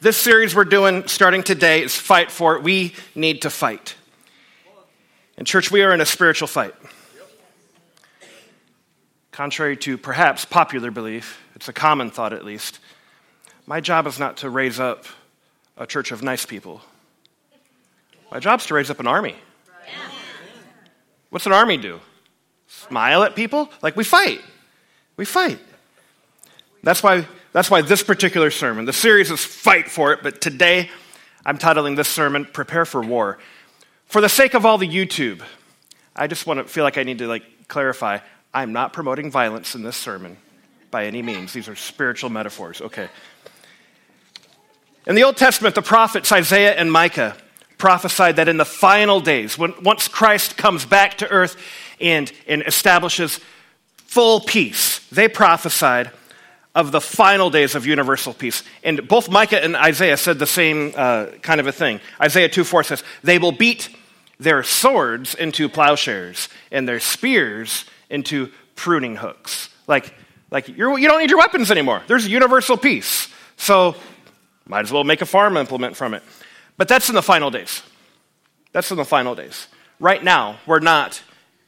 This series we're doing starting today is Fight for It. We need to fight. In church, we are in a spiritual fight. Contrary to perhaps popular belief, it's a common thought at least, my job is not to raise up a church of nice people. My job is to raise up an army. What's an army do? Smile at people? Like we fight. We fight. That's why, that's why this particular sermon, the series is Fight for It, but today I'm titling this sermon Prepare for War. For the sake of all the YouTube, I just want to feel like I need to like clarify I'm not promoting violence in this sermon by any means. These are spiritual metaphors. Okay. In the Old Testament, the prophets Isaiah and Micah prophesied that in the final days, when, once Christ comes back to earth and, and establishes full peace, they prophesied of the final days of universal peace. And both Micah and Isaiah said the same uh, kind of a thing. Isaiah 2 4 says, They will beat their swords into plowshares and their spears into pruning hooks. Like, like you're, you don't need your weapons anymore. There's universal peace. So, might as well make a farm implement from it. But that's in the final days. That's in the final days. Right now, we're not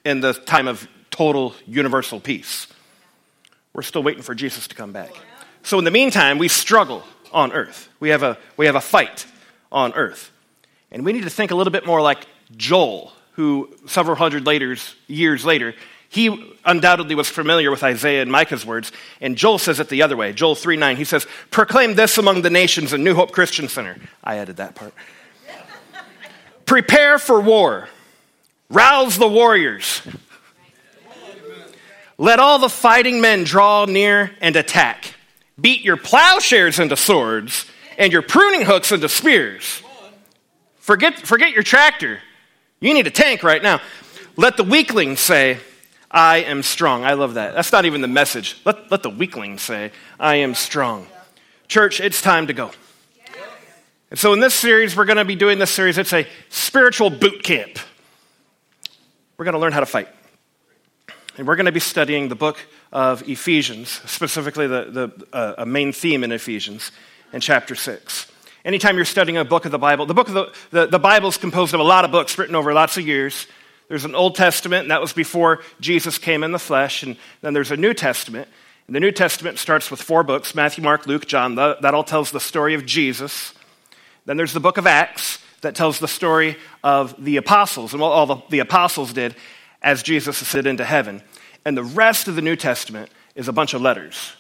in the time of total universal peace. We're still waiting for Jesus to come back. So, in the meantime, we struggle on earth. We have a, we have a fight on earth. And we need to think a little bit more like Joel, who several hundred later, years later, he undoubtedly was familiar with Isaiah and Micah's words, and Joel says it the other way. Joel 3 9, he says, Proclaim this among the nations in New Hope Christian Center. I added that part. Prepare for war, rouse the warriors. Let all the fighting men draw near and attack. Beat your plowshares into swords and your pruning hooks into spears. Forget, forget your tractor. You need a tank right now. Let the weakling say, I am strong. I love that. That's not even the message. Let, let the weakling say, I am strong. Church, it's time to go. And so, in this series, we're going to be doing this series. It's a spiritual boot camp. We're going to learn how to fight. And we're going to be studying the book of Ephesians, specifically the, the uh, a main theme in Ephesians in chapter 6. Anytime you're studying a book of the Bible, the book of the, the, the Bible is composed of a lot of books written over lots of years. There's an Old Testament, and that was before Jesus came in the flesh. And then there's a New Testament. And the New Testament starts with four books Matthew, Mark, Luke, John. That all tells the story of Jesus. Then there's the book of Acts that tells the story of the apostles and what all the, the apostles did as Jesus ascended into heaven. And the rest of the New Testament is a bunch of letters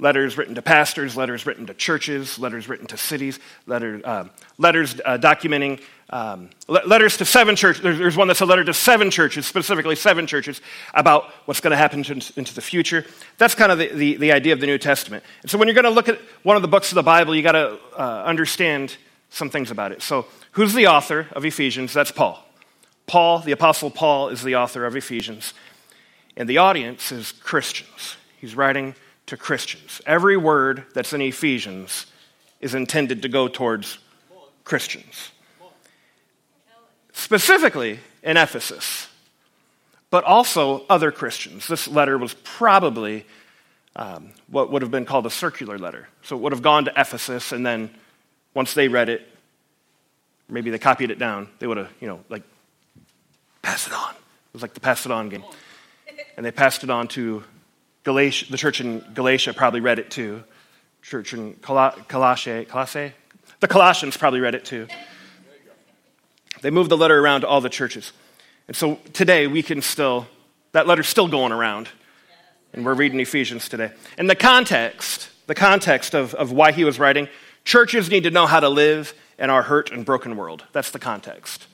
letters written to pastors, letters written to churches, letters written to cities, letter, uh, letters uh, documenting um, letters to seven churches. There's one that's a letter to seven churches, specifically seven churches, about what's going to happen into the future. That's kind of the, the, the, idea of the New Testament. And so when you're going to look at one of the books of the Bible, you got to uh, understand some things about it. So, who's the author of Ephesians? That's Paul. Paul, the Apostle Paul, is the author of Ephesians. And the audience is Christians. He's writing to Christians. Every word that's in Ephesians is intended to go towards Christians, specifically in Ephesus, but also other Christians. This letter was probably um, what would have been called a circular letter. So it would have gone to Ephesus, and then once they read it, maybe they copied it down, they would have, you know, like, pass it on. It was like the pass it on game. And they passed it on to Galatia, the church in Galatia probably read it too. Church in Colossae, Colossae? The Colossians probably read it too. They moved the letter around to all the churches. And so today we can still, that letter's still going around. And we're reading Ephesians today. And the context, the context of, of why he was writing, churches need to know how to live in our hurt and broken world. That's the context.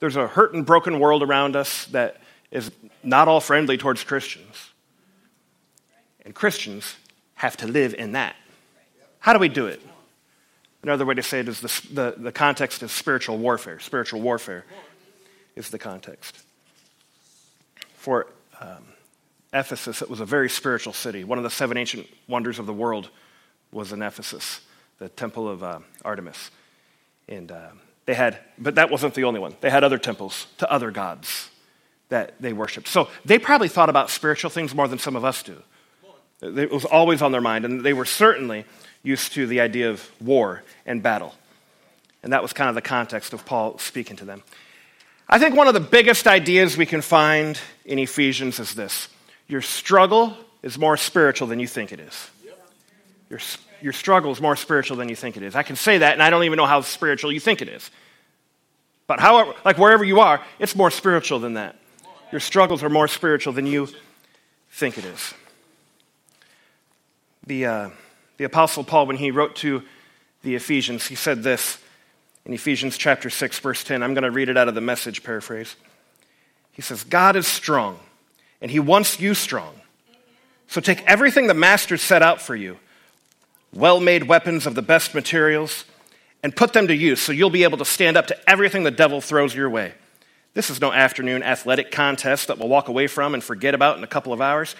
There's a hurt and broken world around us that is not all friendly towards Christians. And Christians have to live in that. How do we do it? Another way to say it is the, the, the context is spiritual warfare. Spiritual warfare is the context. For um, Ephesus, it was a very spiritual city. One of the seven ancient wonders of the world was in Ephesus, the temple of uh, Artemis. And uh, they had, but that wasn't the only one. They had other temples to other gods that they worshiped. So they probably thought about spiritual things more than some of us do. It was always on their mind, and they were certainly used to the idea of war and battle. And that was kind of the context of Paul speaking to them. I think one of the biggest ideas we can find in Ephesians is this your struggle is more spiritual than you think it is. Your, your struggle is more spiritual than you think it is. I can say that, and I don't even know how spiritual you think it is. But however, like wherever you are, it's more spiritual than that. Your struggles are more spiritual than you think it is. The, uh, the Apostle Paul, when he wrote to the Ephesians, he said this in Ephesians chapter 6, verse 10. I'm going to read it out of the message paraphrase. He says, God is strong, and he wants you strong. So take everything the Master set out for you well made weapons of the best materials and put them to use so you'll be able to stand up to everything the devil throws your way. This is no afternoon athletic contest that we'll walk away from and forget about in a couple of hours.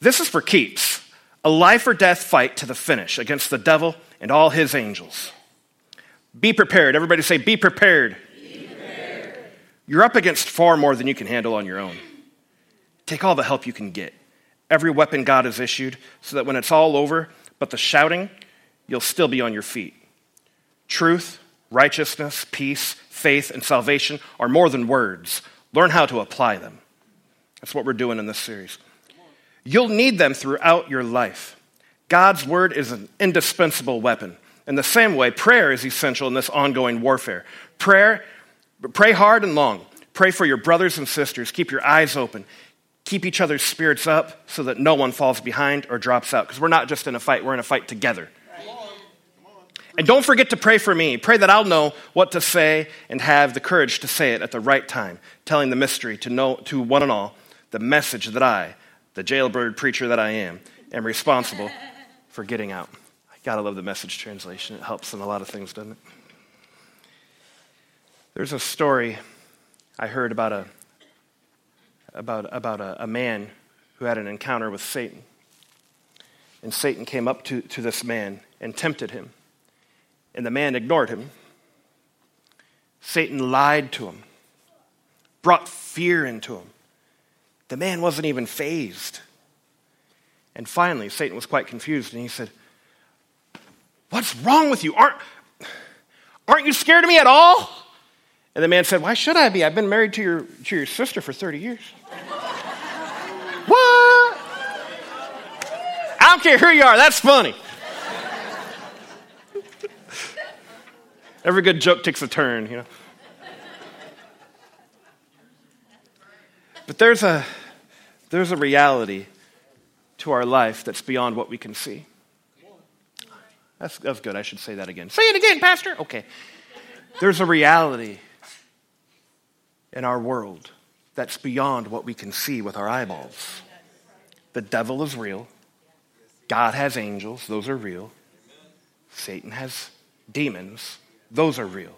This is for keeps a life or death fight to the finish against the devil and all his angels. Be prepared. Everybody say, Be prepared. Be prepared. You're up against far more than you can handle on your own. Take all the help you can get. Every weapon God has issued, so that when it's all over, but the shouting, you'll still be on your feet. Truth, righteousness, peace, faith, and salvation are more than words. Learn how to apply them. That's what we're doing in this series. You'll need them throughout your life. God's word is an indispensable weapon. In the same way, prayer is essential in this ongoing warfare. Prayer, pray hard and long. Pray for your brothers and sisters. Keep your eyes open. Keep each other's spirits up so that no one falls behind or drops out. Because we're not just in a fight, we're in a fight together. And don't forget to pray for me. Pray that I'll know what to say and have the courage to say it at the right time, telling the mystery to, know, to one and all the message that I, the jailbird preacher that I am, am responsible for getting out. I gotta love the message translation. It helps in a lot of things, doesn't it? There's a story I heard about a about, about a, a man who had an encounter with Satan. And Satan came up to, to this man and tempted him and the man ignored him. Satan lied to him, brought fear into him. The man wasn't even fazed. And finally, Satan was quite confused and he said, What's wrong with you? Aren't, aren't you scared of me at all? And the man said, Why should I be? I've been married to your, to your sister for 30 years. What? I don't care who you are, that's funny. Every good joke takes a turn, you know. But there's a, there's a reality to our life that's beyond what we can see. That's, that's good. I should say that again. Say it again, Pastor. Okay. There's a reality in our world that's beyond what we can see with our eyeballs. The devil is real. God has angels, those are real. Satan has demons, those are real.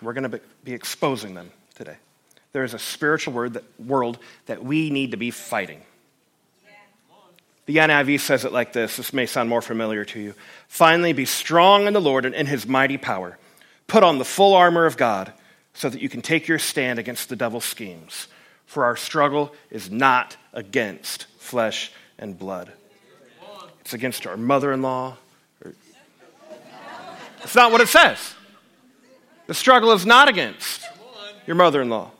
We're going to be exposing them today. There is a spiritual word that, world that we need to be fighting. The NIV says it like this. This may sound more familiar to you. Finally, be strong in the Lord and in his mighty power. Put on the full armor of God so that you can take your stand against the devil's schemes. For our struggle is not against flesh and blood, it's against our mother in law, It's not what it says. The struggle is not against your mother in law.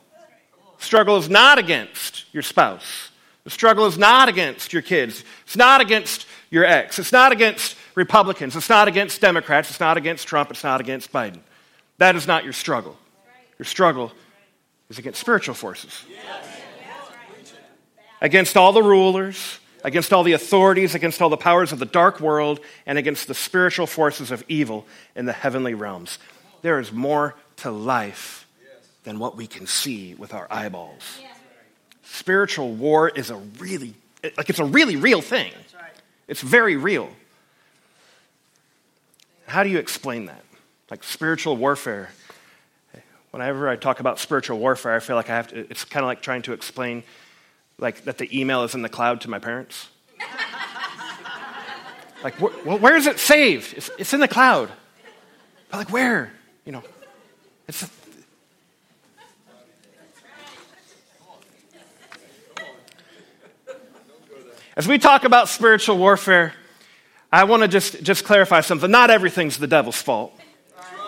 Struggle is not against your spouse. The struggle is not against your kids. It's not against your ex. It's not against Republicans. It's not against Democrats. It's not against Trump. It's not against Biden. That is not your struggle. Your struggle is against spiritual forces. Against all the rulers, against all the authorities, against all the powers of the dark world, and against the spiritual forces of evil in the heavenly realms. There is more to life than what we can see with our eyeballs. Spiritual war is a really, like, it's a really real thing. It's very real. How do you explain that? Like spiritual warfare. Whenever I talk about spiritual warfare, I feel like I have to, it's kind of like trying to explain like that the email is in the cloud to my parents? like, wh- well, where is it saved? It's, it's in the cloud. But like, where? You know, it's. A, As we talk about spiritual warfare, I want to just, just clarify something. Not everything's the devil's fault.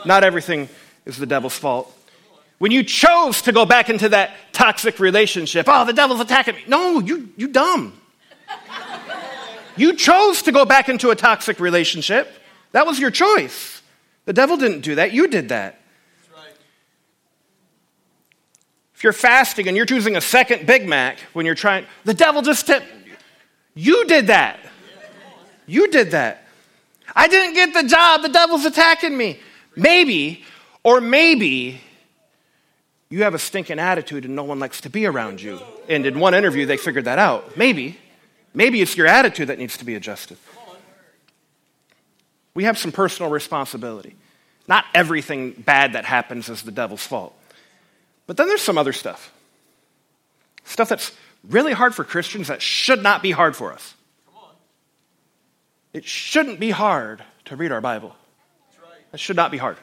Not everything is the devil's fault. When you chose to go back into that toxic relationship, oh, the devil's attacking me. No, you, you dumb. you chose to go back into a toxic relationship. That was your choice. The devil didn't do that. You did that. If you're fasting and you're choosing a second Big Mac when you're trying, the devil just tipped. You did that. You did that. I didn't get the job. The devil's attacking me. Maybe, or maybe you have a stinking attitude and no one likes to be around you. And in one interview, they figured that out. Maybe. Maybe it's your attitude that needs to be adjusted. We have some personal responsibility. Not everything bad that happens is the devil's fault. But then there's some other stuff. Stuff that's really hard for Christians that should not be hard for us. It shouldn't be hard to read our Bible. It should not be hard.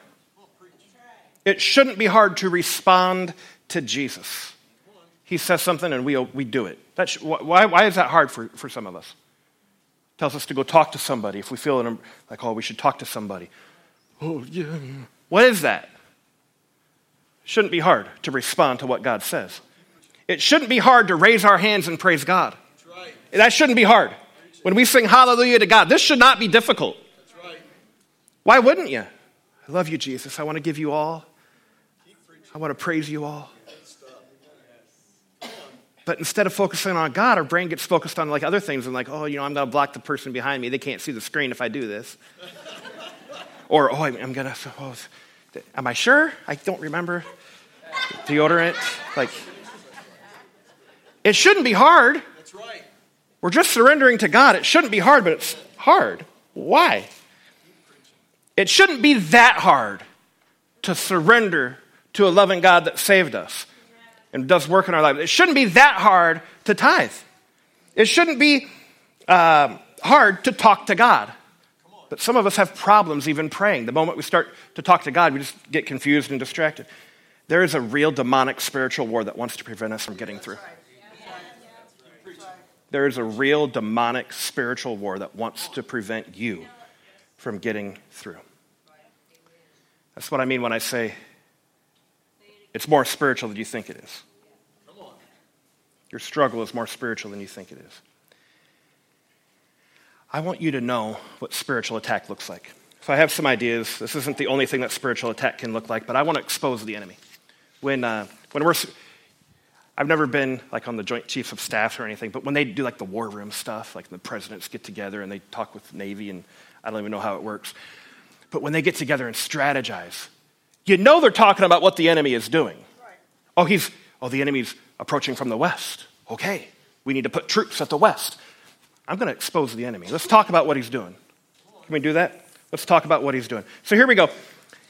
It shouldn't be hard to respond to Jesus. He says something and we, we do it. Sh- why, why is that hard for, for some of us? tells us to go talk to somebody if we feel like, oh, we should talk to somebody. Oh, yeah. What is that? It shouldn't be hard to respond to what God says. It shouldn't be hard to raise our hands and praise God. Right. That shouldn't be hard. When we sing hallelujah to God, this should not be difficult. Right. Why wouldn't you? I love you, Jesus. I want to give you all. I want to praise you all. But instead of focusing on God, our brain gets focused on like other things and like, oh, you know, I'm going to block the person behind me. They can't see the screen if I do this. or, oh, I'm going to, oh, am I sure? I don't remember. Deodorant. Like, it shouldn't be hard. That's right. We're just surrendering to God. It shouldn't be hard, but it's hard. Why? It shouldn't be that hard to surrender to a loving God that saved us and does work in our lives. It shouldn't be that hard to tithe. It shouldn't be uh, hard to talk to God. But some of us have problems even praying. The moment we start to talk to God, we just get confused and distracted. There is a real demonic spiritual war that wants to prevent us from getting through. There is a real demonic spiritual war that wants to prevent you from getting through. That's what I mean when I say it's more spiritual than you think it is. Your struggle is more spiritual than you think it is. I want you to know what spiritual attack looks like. So I have some ideas. This isn't the only thing that spiritual attack can look like, but I want to expose the enemy. When, uh, when we're I've never been like on the Joint Chiefs of Staff or anything, but when they do like the war room stuff, like the presidents get together and they talk with the Navy, and I don't even know how it works. But when they get together and strategize, you know they're talking about what the enemy is doing. Right. Oh, he's oh the enemy's approaching from the west. Okay, we need to put troops at the west. I'm going to expose the enemy. Let's talk about what he's doing. Can we do that? Let's talk about what he's doing. So here we go.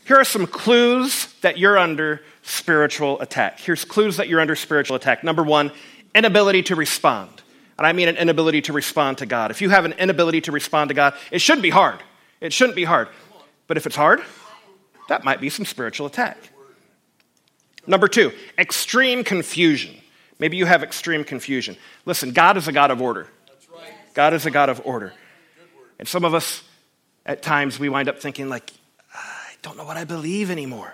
Here are some clues that you're under spiritual attack. Here's clues that you're under spiritual attack. Number one, inability to respond. And I mean an inability to respond to God. If you have an inability to respond to God, it shouldn't be hard. It shouldn't be hard. But if it's hard, that might be some spiritual attack. Number two, extreme confusion. Maybe you have extreme confusion. Listen, God is a God of order. God is a God of order. And some of us, at times, we wind up thinking, like, I don't know what I believe anymore.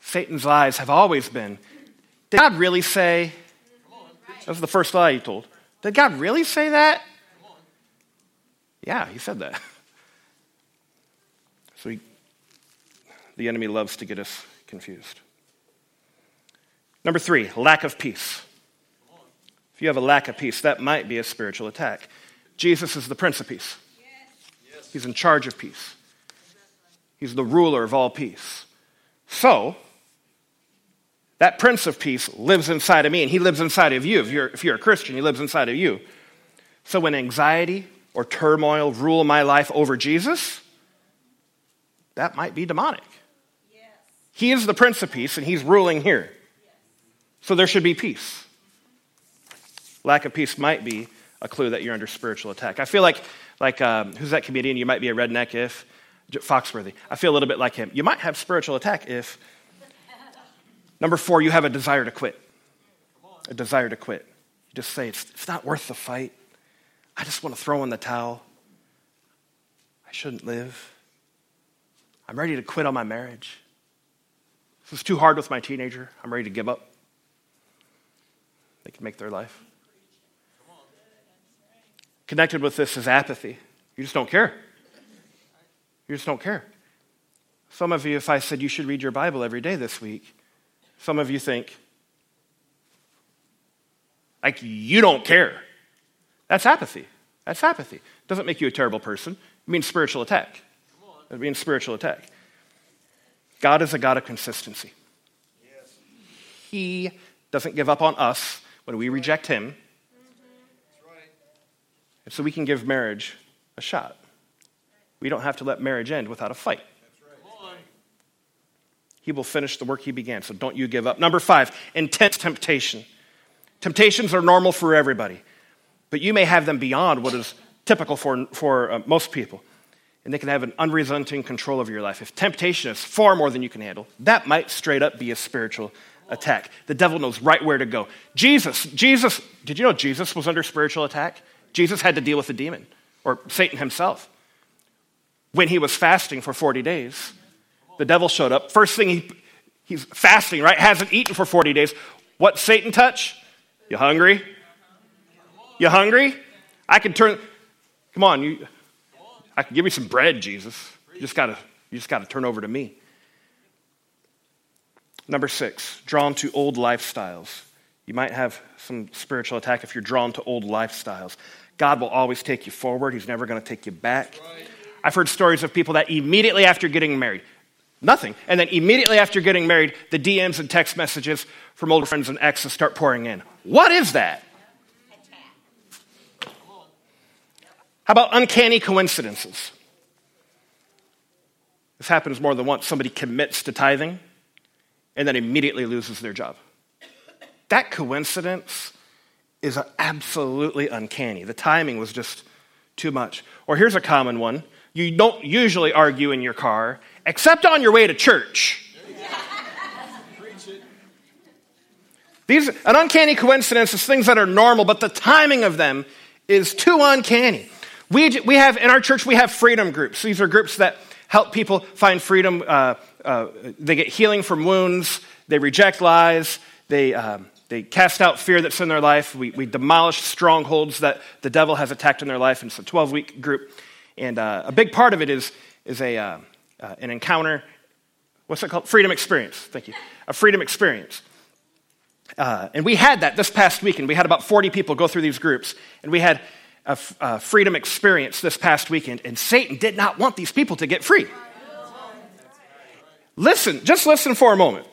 Satan's lies have always been Did God really say? That was the first lie he told. Did God really say that? Yeah, he said that. So he, the enemy loves to get us confused. Number three, lack of peace. If you have a lack of peace, that might be a spiritual attack. Jesus is the Prince of Peace, He's in charge of peace, He's the ruler of all peace. So, that Prince of Peace lives inside of me, and He lives inside of you. If you're, if you're a Christian, He lives inside of you. So when anxiety or turmoil rule my life over Jesus, that might be demonic. He is the Prince of Peace, and He's ruling here. So there should be peace. Lack of peace might be a clue that you're under spiritual attack. I feel like, like um, who's that comedian? You might be a redneck if Foxworthy. I feel a little bit like him. You might have spiritual attack if Number four, you have a desire to quit. A desire to quit. You just say, it's, it's not worth the fight. I just want to throw in the towel. I shouldn't live. I'm ready to quit on my marriage. This is too hard with my teenager. I'm ready to give up. They can make their life. Connected with this is apathy. You just don't care. You just don't care. Some of you, if I said you should read your Bible every day this week, some of you think, like, you don't care. That's apathy. That's apathy. Doesn't make you a terrible person. It means spiritual attack. It means spiritual attack. God is a God of consistency. Yes. He doesn't give up on us when we reject Him. Right. And so we can give marriage a shot. We don't have to let marriage end without a fight. He will finish the work He began, so don't you give up. Number five, intense temptation. Temptations are normal for everybody, but you may have them beyond what is typical for, for uh, most people and they can have an unrelenting control over your life. If temptation is far more than you can handle, that might straight up be a spiritual attack. The devil knows right where to go. Jesus, Jesus, did you know Jesus was under spiritual attack? Jesus had to deal with the demon, or Satan himself. When he was fasting for 40 days, the devil showed up. First thing he, he's fasting, right? Hasn't eaten for 40 days. What Satan touch? You hungry? You hungry? I can turn, come on, you, I can give you some bread, Jesus. You just gotta, you just gotta turn over to me. Number six, drawn to old lifestyles. You might have some spiritual attack if you're drawn to old lifestyles. God will always take you forward, He's never going to take you back. I've heard stories of people that immediately after getting married, nothing, and then immediately after getting married, the DMs and text messages from older friends and exes start pouring in. What is that? How about uncanny coincidences? This happens more than once. Somebody commits to tithing and then immediately loses their job. That coincidence is absolutely uncanny. The timing was just too much. Or here's a common one you don't usually argue in your car, except on your way to church. These, an uncanny coincidence is things that are normal, but the timing of them is too uncanny. We, we have, in our church, we have freedom groups. These are groups that help people find freedom. Uh, uh, they get healing from wounds, they reject lies, they, uh, they cast out fear that's in their life. We, we demolish strongholds that the devil has attacked in their life. And it's a 12 week group. And uh, a big part of it is, is a, uh, uh, an encounter. What's it called? Freedom experience. Thank you. A freedom experience. Uh, and we had that this past weekend. We had about 40 people go through these groups. And we had a, freedom experience this past weekend, and Satan did not want these people to get free. Listen, just listen for a moment.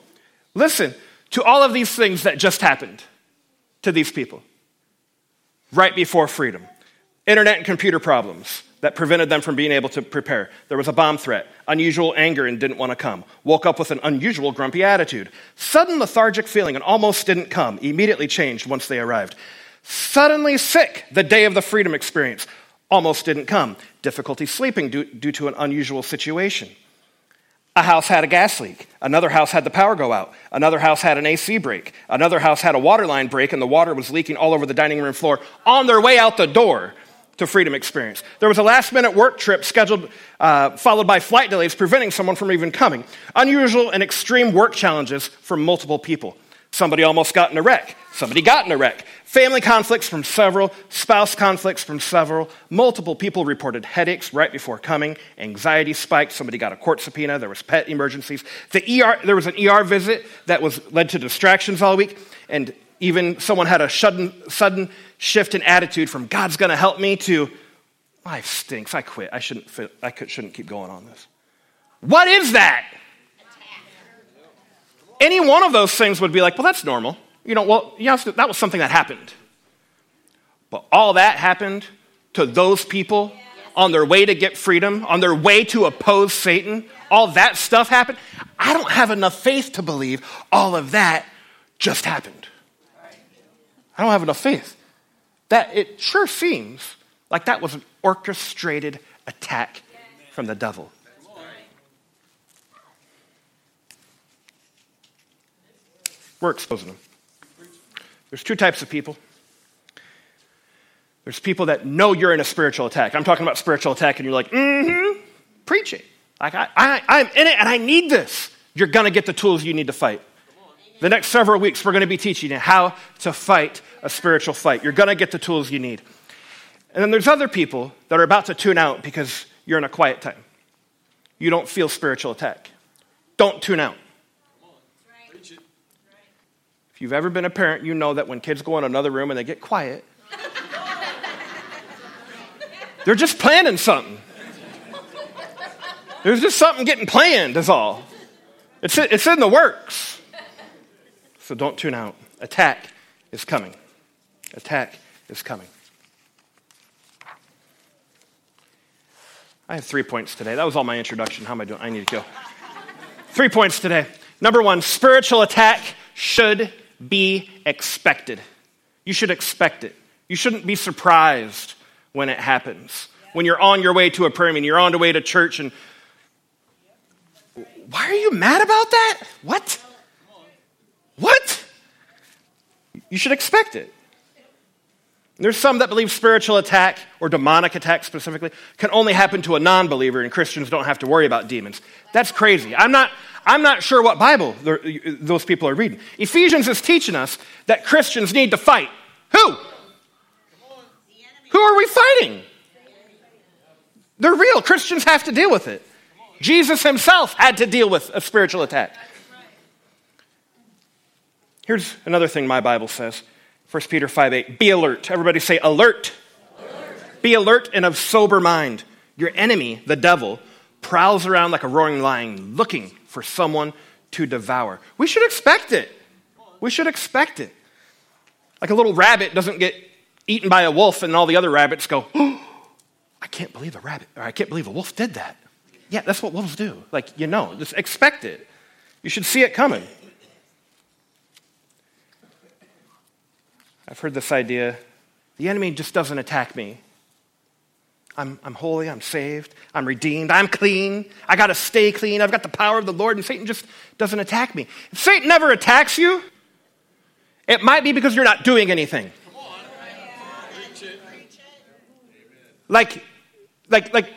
Listen to all of these things that just happened to these people right before freedom internet and computer problems that prevented them from being able to prepare. There was a bomb threat, unusual anger and didn't want to come. Woke up with an unusual grumpy attitude. Sudden lethargic feeling and almost didn't come. Immediately changed once they arrived. Suddenly sick the day of the freedom experience. Almost didn't come. Difficulty sleeping due, due to an unusual situation. A house had a gas leak. Another house had the power go out. Another house had an AC break. Another house had a water line break and the water was leaking all over the dining room floor on their way out the door to Freedom Experience. There was a last minute work trip scheduled, uh, followed by flight delays, preventing someone from even coming. Unusual and extreme work challenges for multiple people. Somebody almost got in a wreck. Somebody got in a wreck. Family conflicts from several, spouse conflicts from several. Multiple people reported headaches right before coming. Anxiety spiked. Somebody got a court subpoena. There was pet emergencies. The ER, there was an ER visit that was led to distractions all week. And even someone had a sudden, sudden shift in attitude from God's going to help me to life stinks. I quit. I shouldn't, I shouldn't keep going on this. What is that? Any one of those things would be like, well, that's normal. You know, well, yes, that was something that happened. But all that happened to those people on their way to get freedom, on their way to oppose Satan. All that stuff happened. I don't have enough faith to believe all of that just happened. I don't have enough faith. That it sure seems like that was an orchestrated attack from the devil. We're exposing them. There's two types of people. There's people that know you're in a spiritual attack. I'm talking about spiritual attack, and you're like, mm hmm, preach it. Like, I, I, I'm in it and I need this. You're going to get the tools you need to fight. The next several weeks, we're going to be teaching you how to fight a spiritual fight. You're going to get the tools you need. And then there's other people that are about to tune out because you're in a quiet time. You don't feel spiritual attack. Don't tune out. If you've ever been a parent, you know that when kids go in another room and they get quiet, they're just planning something. There's just something getting planned, is all. It's, it's in the works. So don't tune out. Attack is coming. Attack is coming. I have three points today. That was all my introduction. How am I doing? I need to go. three points today. Number one spiritual attack should be expected. You should expect it. You shouldn't be surprised when it happens. When you're on your way to a prayer meeting, you're on the way to church, and why are you mad about that? What? What? You should expect it. There's some that believe spiritual attack or demonic attack specifically can only happen to a non believer and Christians don't have to worry about demons. That's crazy. I'm not, I'm not sure what Bible those people are reading. Ephesians is teaching us that Christians need to fight. Who? Who are we fighting? They're real. Christians have to deal with it. Jesus himself had to deal with a spiritual attack. Here's another thing my Bible says 1 Peter 5 8. Be alert. Everybody say alert. alert. Be alert and of sober mind. Your enemy, the devil, prowls around like a roaring lion looking for someone to devour. We should expect it. We should expect it. Like a little rabbit doesn't get eaten by a wolf and all the other rabbits go, oh, I can't believe a rabbit, or I can't believe a wolf did that. Yeah, that's what wolves do. Like, you know, just expect it. You should see it coming. I've heard this idea the enemy just doesn't attack me. I'm, I'm holy, I'm saved, I'm redeemed, I'm clean, I got to stay clean, I've got the power of the Lord, and Satan just doesn't attack me. If Satan never attacks you, it might be because you're not doing anything. Like, like, like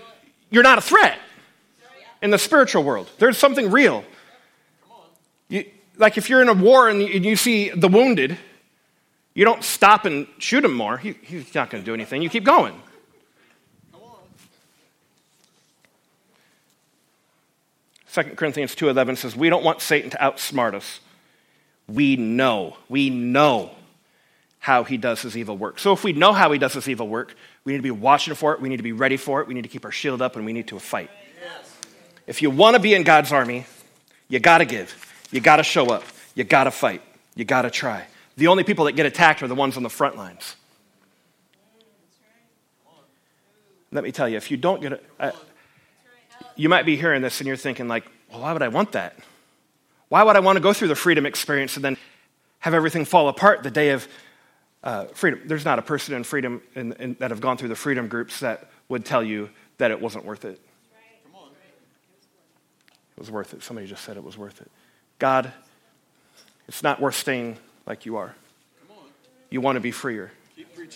you're not a threat in the spiritual world. There's something real. You, like if you're in a war and you, and you see the wounded, you don't stop and shoot him more. He, he's not going to do anything. You keep going. Second Corinthians 2.11 says, we don't want Satan to outsmart us. We know, we know how he does his evil work. So if we know how he does his evil work, we need to be watching for it, we need to be ready for it, we need to keep our shield up, and we need to fight. Yes. If you want to be in God's army, you got to give. You got to show up. You got to fight. You got to try. The only people that get attacked are the ones on the front lines. Let me tell you, if you don't get it, you might be hearing this and you're thinking, like, well, why would I want that? Why would I want to go through the freedom experience and then have everything fall apart the day of uh, freedom? There's not a person in freedom in, in, that have gone through the freedom groups that would tell you that it wasn't worth it. It was worth it. Somebody just said it was worth it. God, it's not worth staying like you are. You want to be freer.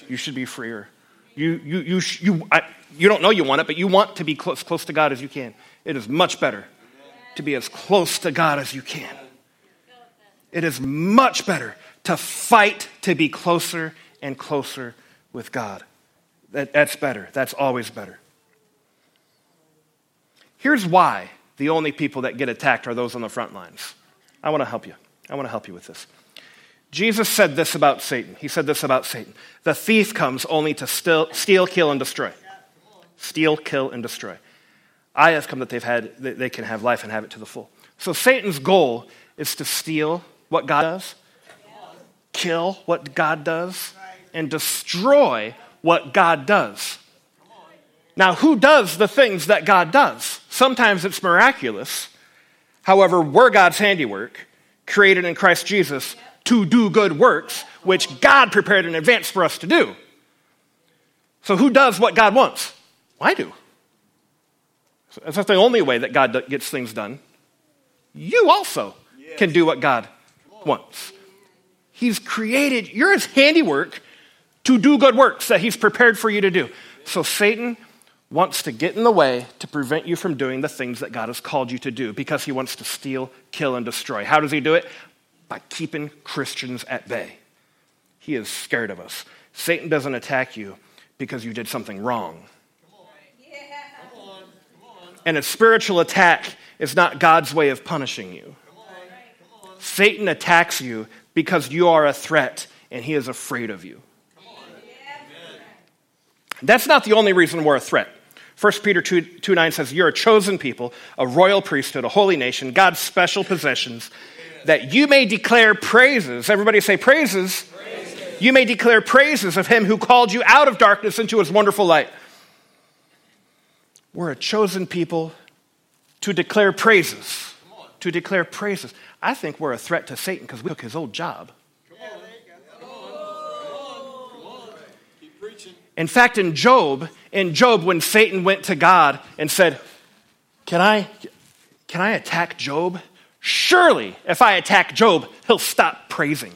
You should be freer. You, you, you, you, I, you don't know you want it, but you want to be close, close to God as you can. It is much better to be as close to God as you can. It is much better to fight to be closer and closer with God. That, that's better. That's always better. Here's why the only people that get attacked are those on the front lines. I want to help you. I want to help you with this. Jesus said this about Satan. He said this about Satan. The thief comes only to steal, steal kill, and destroy. Steal, kill, and destroy. I have come that they've had, they can have life and have it to the full. So Satan's goal is to steal what God does, kill what God does, and destroy what God does. Now, who does the things that God does? Sometimes it's miraculous. However, we're God's handiwork, created in Christ Jesus to do good works, which God prepared in advance for us to do. So, who does what God wants? I do. that's not the only way that God gets things done. You also yes. can do what God wants. He's created, you're his handiwork to do good works that he's prepared for you to do. So Satan wants to get in the way to prevent you from doing the things that God has called you to do because he wants to steal, kill, and destroy. How does he do it? By keeping Christians at bay. He is scared of us. Satan doesn't attack you because you did something wrong. And a spiritual attack is not God's way of punishing you. Satan attacks you because you are a threat and he is afraid of you. That's not the only reason we're a threat. 1 Peter 2, 2 9 says, You're a chosen people, a royal priesthood, a holy nation, God's special possessions, that you may declare praises. Everybody say praises. praises. You may declare praises of him who called you out of darkness into his wonderful light. We're a chosen people to declare praises. To declare praises. I think we're a threat to Satan because we took his old job. In fact, in Job, in Job, when Satan went to God and said, Can I, can I attack Job? Surely, if I attack Job, he'll stop praising.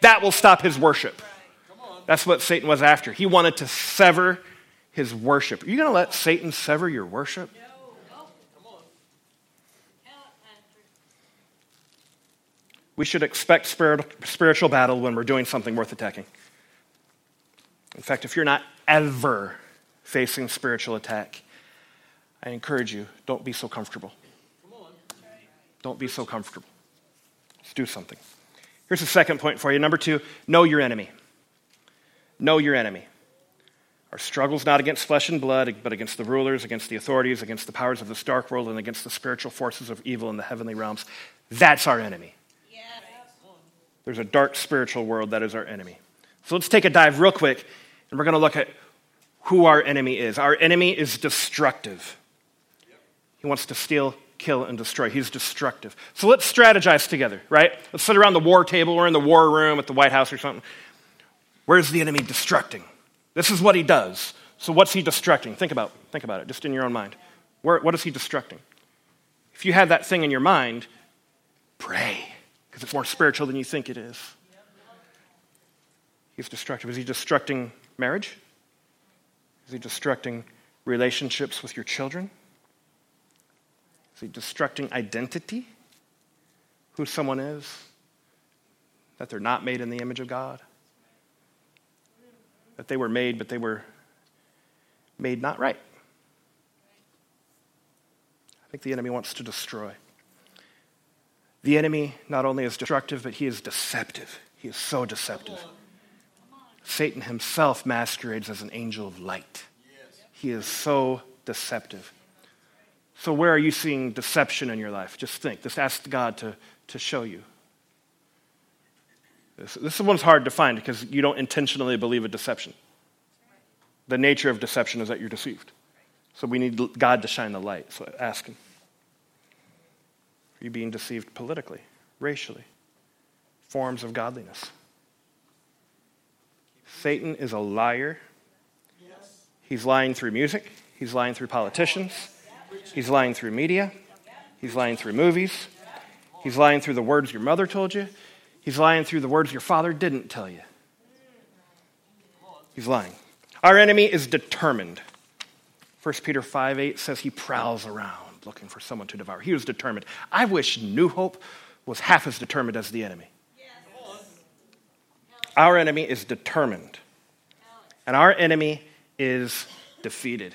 That will stop his worship. That's what Satan was after. He wanted to sever his worship. Are you going to let Satan sever your worship? We should expect spiritual battle when we're doing something worth attacking. In fact, if you're not ever facing spiritual attack, I encourage you don't be so comfortable. Don't be so comfortable. Let's do something. Here's the second point for you. Number two, know your enemy. Know your enemy. Our struggle's not against flesh and blood, but against the rulers, against the authorities, against the powers of this dark world, and against the spiritual forces of evil in the heavenly realms. That's our enemy. There's a dark spiritual world that is our enemy. So let's take a dive real quick, and we're going to look at who our enemy is. Our enemy is destructive. He wants to steal, kill, and destroy. He's destructive. So let's strategize together, right? Let's sit around the war table or in the war room at the White House or something. Where's the enemy destructing? This is what he does. So what's he destructing? Think about, think about it, just in your own mind. Where, what is he destructing? If you have that thing in your mind, pray, because it's more spiritual than you think it is. He's destructive. Is he destructing marriage? Is he destructing relationships with your children? Is he destructing identity? Who someone is? That they're not made in the image of God? That they were made, but they were made not right? I think the enemy wants to destroy. The enemy not only is destructive, but he is deceptive. He is so deceptive. Satan himself masquerades as an angel of light. He is so deceptive. So, where are you seeing deception in your life? Just think. Just ask God to, to show you. This, this one's hard to find because you don't intentionally believe a deception. The nature of deception is that you're deceived. So, we need God to shine the light. So, ask Him. Are you being deceived politically, racially, forms of godliness? Satan is a liar. He's lying through music, he's lying through politicians, he's lying through media, he's lying through movies, he's lying through the words your mother told you, he's lying through the words your father didn't tell you. He's lying. Our enemy is determined. 1 Peter 5 8 says he prowls around looking for someone to devour. He was determined. I wish New Hope was half as determined as the enemy. Our enemy is determined. And our enemy is defeated.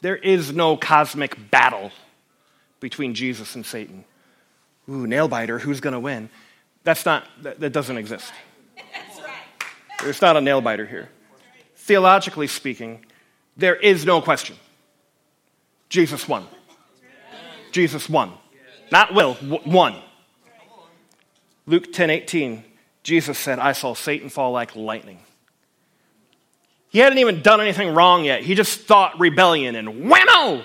There is no cosmic battle between Jesus and Satan. Ooh, nail biter, who's going to win? That's not, that, that doesn't exist. There's not a nail biter here. Theologically speaking, there is no question. Jesus won. Jesus won. Not will, won. Luke 10 18, Jesus said, I saw Satan fall like lightning. He hadn't even done anything wrong yet. He just thought rebellion and whammo!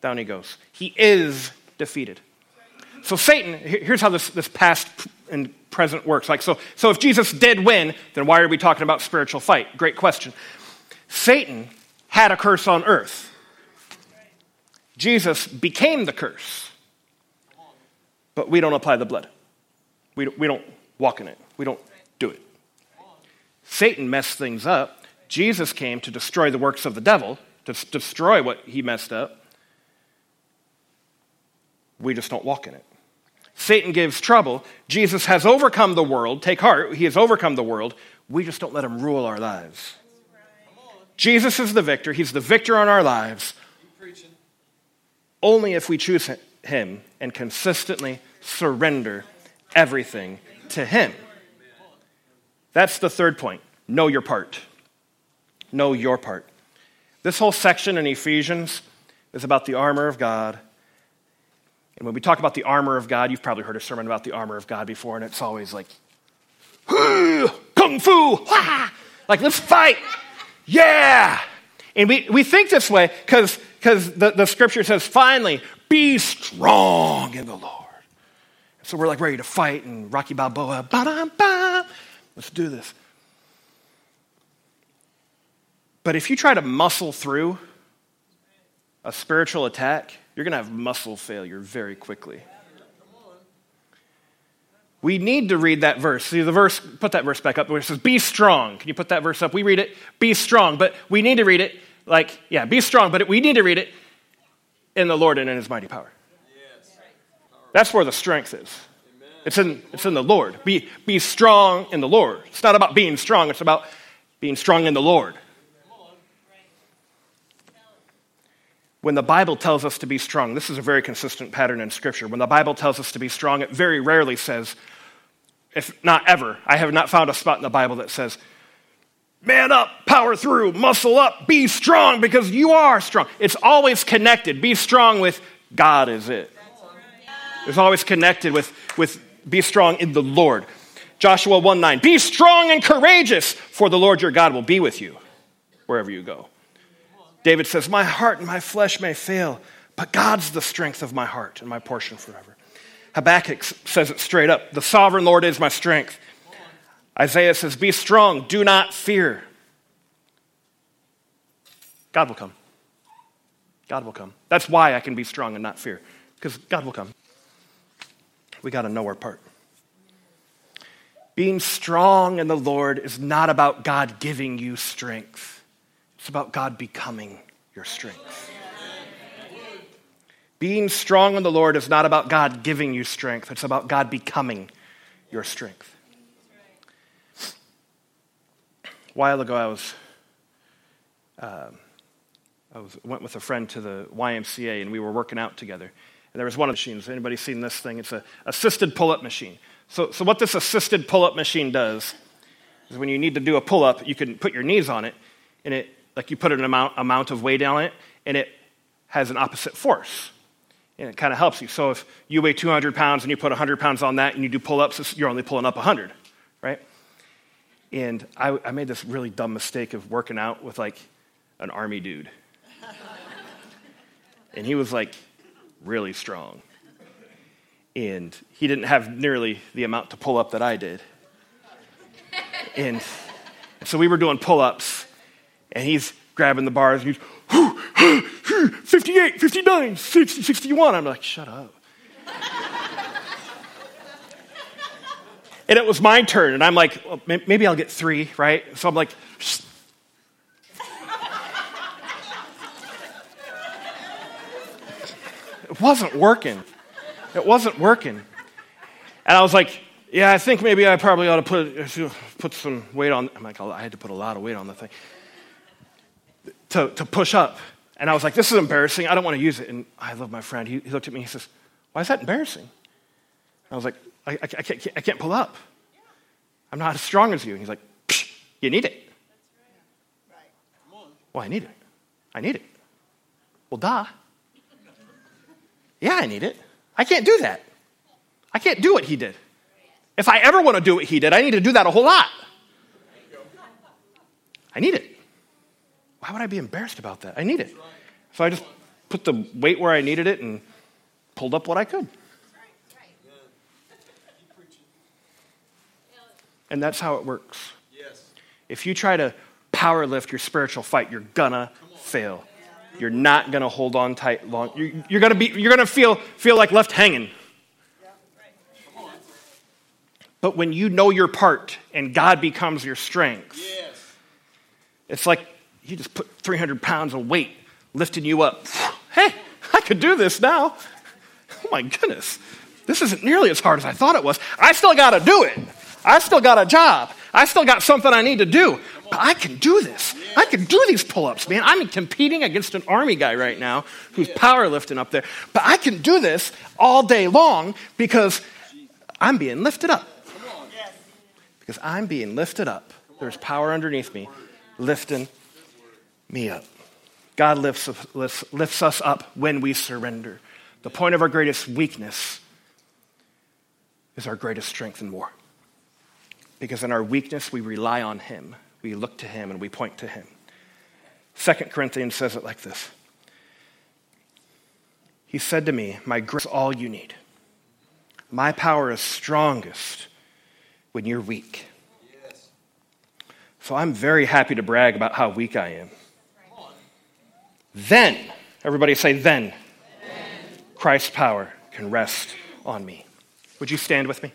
Down he goes. He is defeated. So, Satan, here's how this, this past and present works. Like, so, so if Jesus did win, then why are we talking about spiritual fight? Great question. Satan had a curse on earth. Jesus became the curse, but we don't apply the blood. We we don't walk in it. We don't do it. Satan messed things up. Jesus came to destroy the works of the devil, to destroy what he messed up. We just don't walk in it. Satan gives trouble. Jesus has overcome the world. Take heart, he has overcome the world. We just don't let him rule our lives. Jesus is the victor. He's the victor on our lives. Only if we choose him and consistently surrender everything to him. That's the third point. Know your part. Know your part. This whole section in Ephesians is about the armor of God. And when we talk about the armor of God, you've probably heard a sermon about the armor of God before, and it's always like, kung fu, like let's fight. Yeah. And we, we think this way because the, the scripture says, finally, be strong in the Lord. So we're like ready to fight and Rocky Balboa, ba-dum-ba. let's do this. But if you try to muscle through a spiritual attack, you're going to have muscle failure very quickly. We need to read that verse. See the verse, put that verse back up where it says, Be strong. Can you put that verse up? We read it, Be strong. But we need to read it like, yeah, be strong, but we need to read it in the Lord and in his mighty power. That's where the strength is. It's in, it's in the Lord. Be, be strong in the Lord. It's not about being strong, it's about being strong in the Lord. When the Bible tells us to be strong, this is a very consistent pattern in Scripture. When the Bible tells us to be strong, it very rarely says, if not ever, I have not found a spot in the Bible that says, man up, power through, muscle up, be strong because you are strong. It's always connected. Be strong with God is it. It's always connected with, with be strong in the Lord. Joshua 1 9, be strong and courageous, for the Lord your God will be with you wherever you go. David says, My heart and my flesh may fail, but God's the strength of my heart and my portion forever. Habakkuk says it straight up The sovereign Lord is my strength. Isaiah says, Be strong, do not fear. God will come. God will come. That's why I can be strong and not fear, because God will come. We got to know our part. Being strong in the Lord is not about God giving you strength. It's about God becoming your strength. Being strong in the Lord is not about God giving you strength, it's about God becoming your strength. A while ago, I was, uh, I was went with a friend to the YMCA, and we were working out together. And there was one of the machines. Anybody seen this thing? It's an assisted pull-up machine. So, so what this assisted pull-up machine does is when you need to do a pull-up, you can put your knees on it, and it like you put an amount, amount of weight on it, and it has an opposite force. And it kind of helps you. So if you weigh 200 pounds and you put 100 pounds on that and you do pull ups, you're only pulling up 100, right? And I, I made this really dumb mistake of working out with like an army dude. and he was like really strong. And he didn't have nearly the amount to pull up that I did. And so we were doing pull ups and he's grabbing the bars and he's 58, 59, 60, 61. I'm like, shut up. and it was my turn, and I'm like, well, maybe I'll get three, right? So I'm like, it wasn't working. It wasn't working. And I was like, yeah, I think maybe I probably ought to put, uh, put some weight on. I'm like, I had to put a lot of weight on the thing to, to push up. And I was like, this is embarrassing. I don't want to use it. And I love my friend. He, he looked at me. He says, why is that embarrassing? And I was like, I, I, I, can't, I can't pull up. I'm not as strong as you. And he's like, you need it. Well, I need it. I need it. Well, duh. Yeah, I need it. I can't do that. I can't do what he did. If I ever want to do what he did, I need to do that a whole lot. I need it. Would I be embarrassed about that? I need it. So I just put the weight where I needed it and pulled up what I could. And that's how it works. If you try to power lift your spiritual fight, you're gonna fail. You're not gonna hold on tight long. You're, you're gonna be. You're gonna feel feel like left hanging. But when you know your part and God becomes your strength, it's like you just put 300 pounds of weight lifting you up. Hey, I could do this now. Oh my goodness. This isn't nearly as hard as I thought it was. I still got to do it. I still got a job. I still got something I need to do. But I can do this. I can do these pull ups, man. I'm competing against an army guy right now who's powerlifting up there. But I can do this all day long because I'm being lifted up. Because I'm being lifted up. There's power underneath me lifting me up. God lifts, lifts, lifts us up when we surrender. The point of our greatest weakness is our greatest strength and war. Because in our weakness, we rely on Him. We look to Him and we point to Him. Second Corinthians says it like this He said to me, My grace is all you need. My power is strongest when you're weak. Yes. So I'm very happy to brag about how weak I am. Then, everybody say, then, Christ's power can rest on me. Would you stand with me?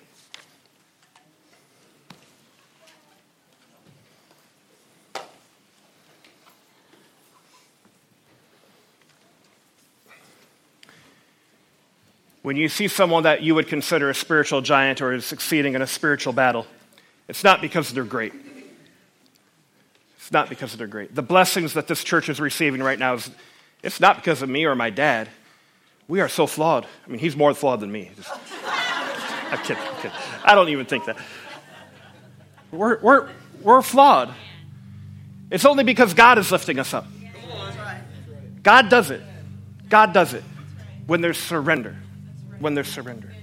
When you see someone that you would consider a spiritual giant or is succeeding in a spiritual battle, it's not because they're great. It's not because they're great. The blessings that this church is receiving right now is it's not because of me or my dad. We are so flawed. I mean, he's more flawed than me. Just, I'm kidding, I'm kidding. I don't even think that. We're, we're, we're flawed. It's only because God is lifting us up. God does it. God does it when there's surrender. When there's surrender.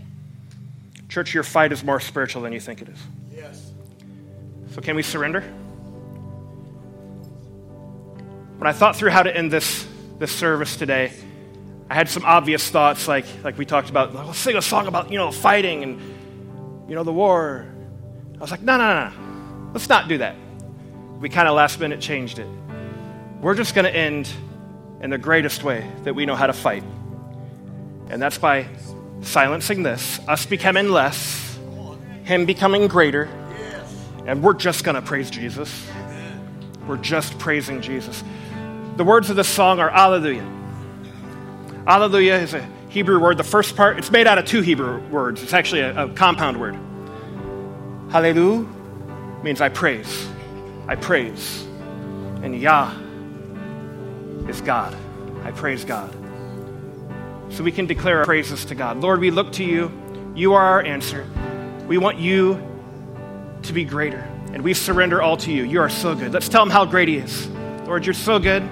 Church, your fight is more spiritual than you think it is. Yes. So, can we surrender? When I thought through how to end this, this service today, I had some obvious thoughts, like, like we talked about. Let's sing a song about, you know, fighting and, you know, the war. I was like, no, no, no. No. let's not do that. We kind of last minute changed it. We're just going to end in the greatest way that we know how to fight. And that's by silencing this, us becoming less, Him becoming greater, and we're just going to praise Jesus. We're just praising Jesus. The words of this song are Alleluia. Alleluia is a Hebrew word. The first part, it's made out of two Hebrew words. It's actually a, a compound word. Hallelujah means I praise. I praise. And Yah is God. I praise God. So we can declare our praises to God. Lord, we look to you. You are our answer. We want you to be greater. And we surrender all to you. You are so good. Let's tell him how great he is. Lord, you're so good.